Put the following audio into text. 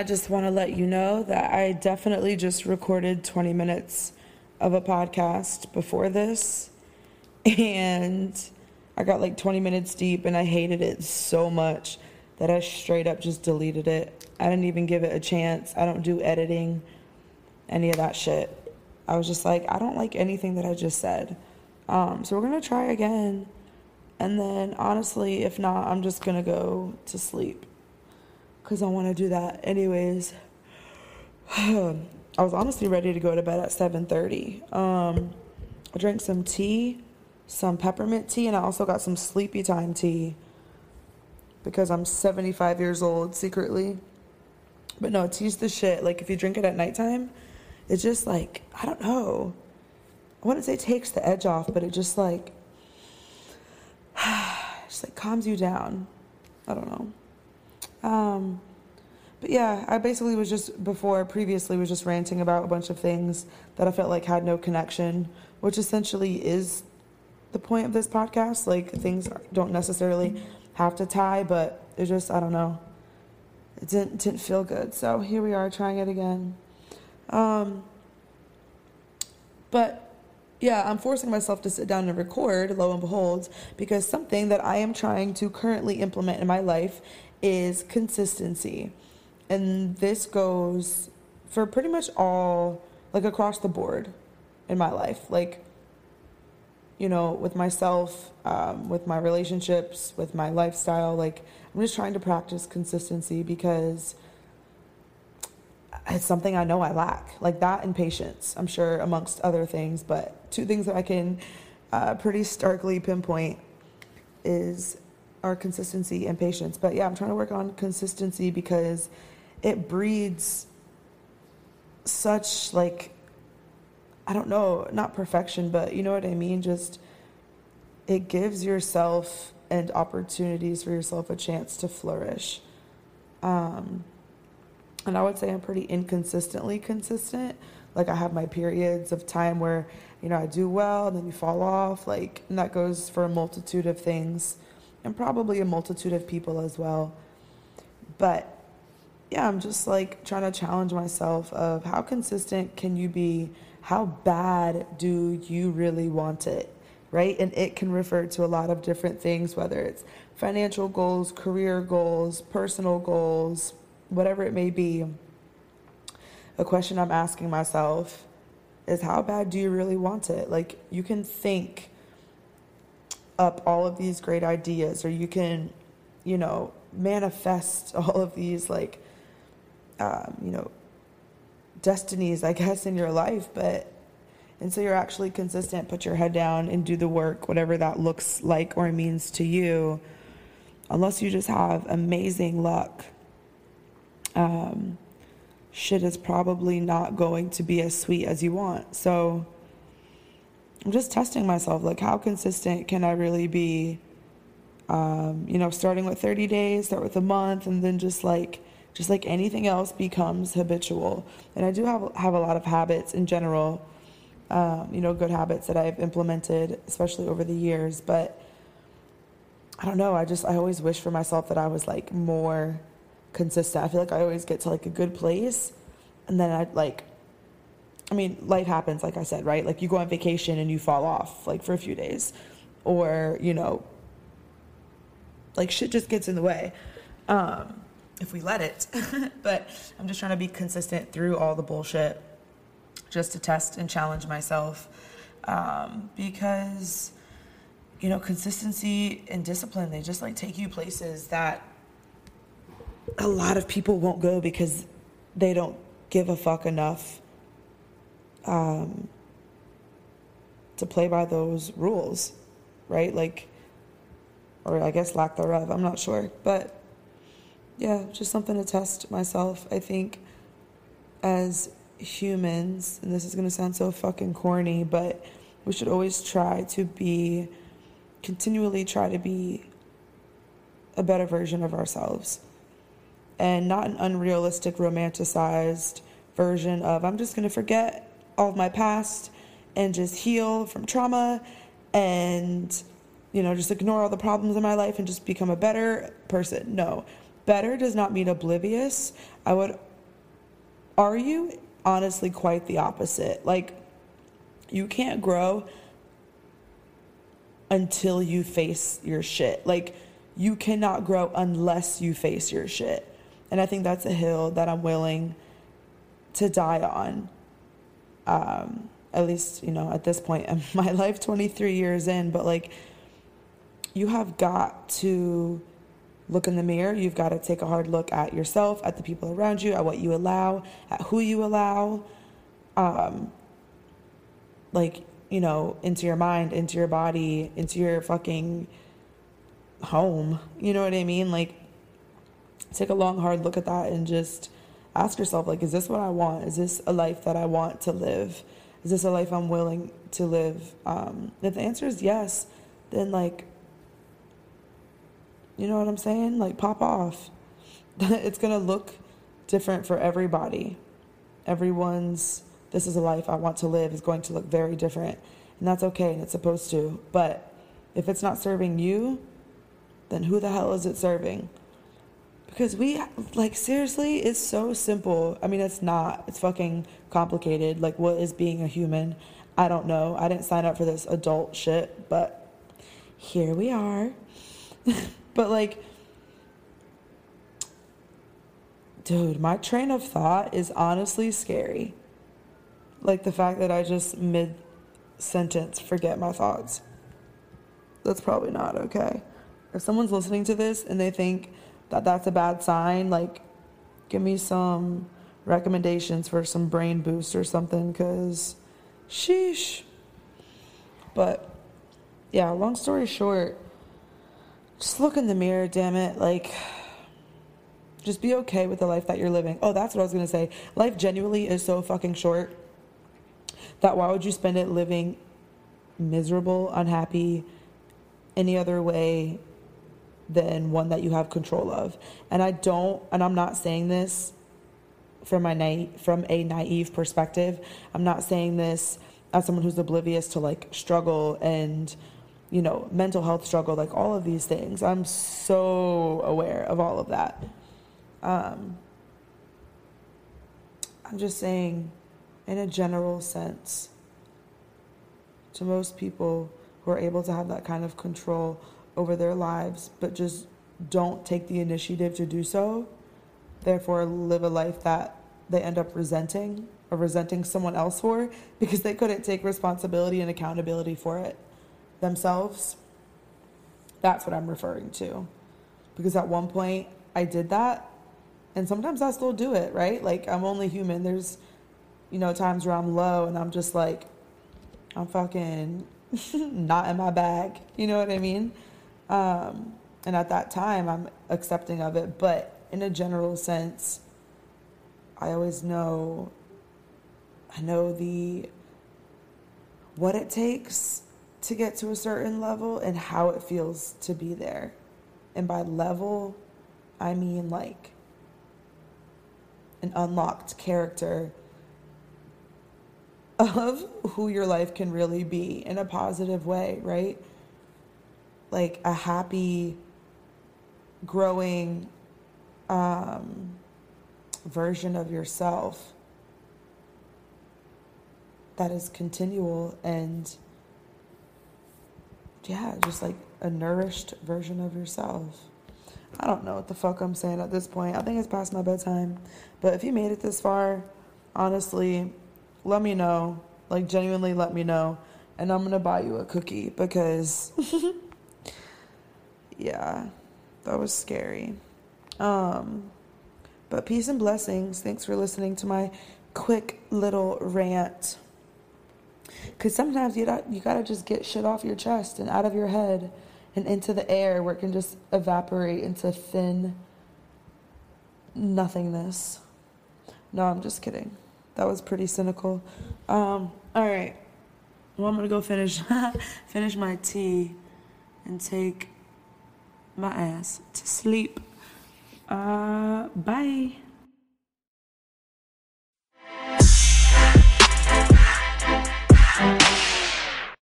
I just want to let you know that I definitely just recorded 20 minutes of a podcast before this. And I got like 20 minutes deep and I hated it so much that I straight up just deleted it. I didn't even give it a chance. I don't do editing, any of that shit. I was just like, I don't like anything that I just said. Um, so we're going to try again. And then, honestly, if not, I'm just going to go to sleep because I want to do that anyways. I was honestly ready to go to bed at 7:30. Um, I drank some tea, some peppermint tea, and I also got some sleepy time tea because I'm 75 years old secretly. But no, tea's the shit. Like if you drink it at nighttime, it's just like I don't know. I wouldn't say it takes the edge off, but it just like just like calms you down. I don't know. Um, but yeah, I basically was just before previously was just ranting about a bunch of things that I felt like had no connection, which essentially is the point of this podcast. Like things don't necessarily have to tie, but it just I don't know. It didn't didn't feel good. So here we are trying it again. Um, but yeah, I'm forcing myself to sit down and record, lo and behold, because something that I am trying to currently implement in my life is consistency. And this goes for pretty much all, like across the board in my life. Like, you know, with myself, um, with my relationships, with my lifestyle. Like, I'm just trying to practice consistency because it's something I know I lack, like that and patience, I'm sure, amongst other things. But two things that I can uh, pretty starkly pinpoint is our consistency and patience. But yeah, I'm trying to work on consistency because it breeds such, like, I don't know, not perfection, but you know what I mean? Just it gives yourself and opportunities for yourself a chance to flourish. Um, and I would say I'm pretty inconsistently consistent. Like I have my periods of time where, you know, I do well then you fall off. Like, and that goes for a multitude of things and probably a multitude of people as well. But yeah, I'm just like trying to challenge myself of how consistent can you be? How bad do you really want it? Right? And it can refer to a lot of different things, whether it's financial goals, career goals, personal goals, whatever it may be, a question I'm asking myself is how bad do you really want it? Like, you can think up all of these great ideas, or you can, you know, manifest all of these, like, um, you know, destinies, I guess, in your life, but and so you're actually consistent, put your head down and do the work, whatever that looks like or means to you, unless you just have amazing luck um, shit is probably not going to be as sweet as you want. So I'm just testing myself. Like, how consistent can I really be? Um, you know, starting with 30 days, start with a month, and then just like, just like anything else becomes habitual. And I do have have a lot of habits in general. Um, you know, good habits that I've implemented, especially over the years. But I don't know. I just I always wish for myself that I was like more consistent. I feel like I always get to like a good place and then I like I mean, life happens like I said, right? Like you go on vacation and you fall off like for a few days or, you know, like shit just gets in the way. Um if we let it. but I'm just trying to be consistent through all the bullshit just to test and challenge myself um, because you know consistency and discipline they just like take you places that a lot of people won't go because they don't give a fuck enough um, to play by those rules, right? Like, or I guess lack thereof. I'm not sure, but yeah, just something to test myself. I think as humans, and this is gonna sound so fucking corny, but we should always try to be, continually try to be a better version of ourselves and not an unrealistic, romanticized version of I'm just going to forget all of my past and just heal from trauma and, you know, just ignore all the problems in my life and just become a better person. No, better does not mean oblivious. I would are you honestly quite the opposite? Like, you can't grow until you face your shit. Like, you cannot grow unless you face your shit. And I think that's a hill that I'm willing to die on. Um, at least, you know, at this point in my life, 23 years in, but like, you have got to look in the mirror. You've got to take a hard look at yourself, at the people around you, at what you allow, at who you allow. Um, like, you know, into your mind, into your body, into your fucking home. You know what I mean? Like, take a long, hard look at that and just ask yourself, like, is this what I want? Is this a life that I want to live? Is this a life I'm willing to live? Um, if the answer is yes, then, like, you know what I'm saying? Like, pop off. it's going to look different for everybody. Everyone's, this is a life I want to live, is going to look very different. And that's okay, and it's supposed to. But if it's not serving you, then who the hell is it serving? Because we, like, seriously, it's so simple. I mean, it's not. It's fucking complicated. Like, what is being a human? I don't know. I didn't sign up for this adult shit, but here we are. But like, dude, my train of thought is honestly scary. Like the fact that I just mid sentence forget my thoughts. That's probably not okay. If someone's listening to this and they think that that's a bad sign, like, give me some recommendations for some brain boost or something, because sheesh. But yeah, long story short, just look in the mirror, damn it. Like, just be okay with the life that you're living. Oh, that's what I was gonna say. Life genuinely is so fucking short that why would you spend it living miserable, unhappy, any other way than one that you have control of? And I don't, and I'm not saying this from my from a naive perspective. I'm not saying this as someone who's oblivious to like struggle and you know, mental health struggle, like all of these things. I'm so aware of all of that. Um, I'm just saying, in a general sense, to most people who are able to have that kind of control over their lives, but just don't take the initiative to do so, therefore live a life that they end up resenting or resenting someone else for because they couldn't take responsibility and accountability for it themselves. That's what I'm referring to. Because at one point I did that, and sometimes I still do it, right? Like I'm only human. There's, you know, times where I'm low and I'm just like, I'm fucking not in my bag. You know what I mean? Um, and at that time, I'm accepting of it. But in a general sense, I always know, I know the, what it takes to get to a certain level and how it feels to be there. And by level, I mean like an unlocked character of who your life can really be in a positive way, right? Like a happy, growing um, version of yourself that is continual and yeah, just like a nourished version of yourself. I don't know what the fuck I'm saying at this point. I think it's past my bedtime. But if you made it this far, honestly, let me know. Like, genuinely let me know. And I'm going to buy you a cookie because, yeah, that was scary. Um, but peace and blessings. Thanks for listening to my quick little rant. Because sometimes you got, you got to just get shit off your chest and out of your head and into the air where it can just evaporate into thin nothingness. No, I'm just kidding. That was pretty cynical. Um, all right. Well, I'm to go finish finish my tea and take my ass to sleep. Uh, bye.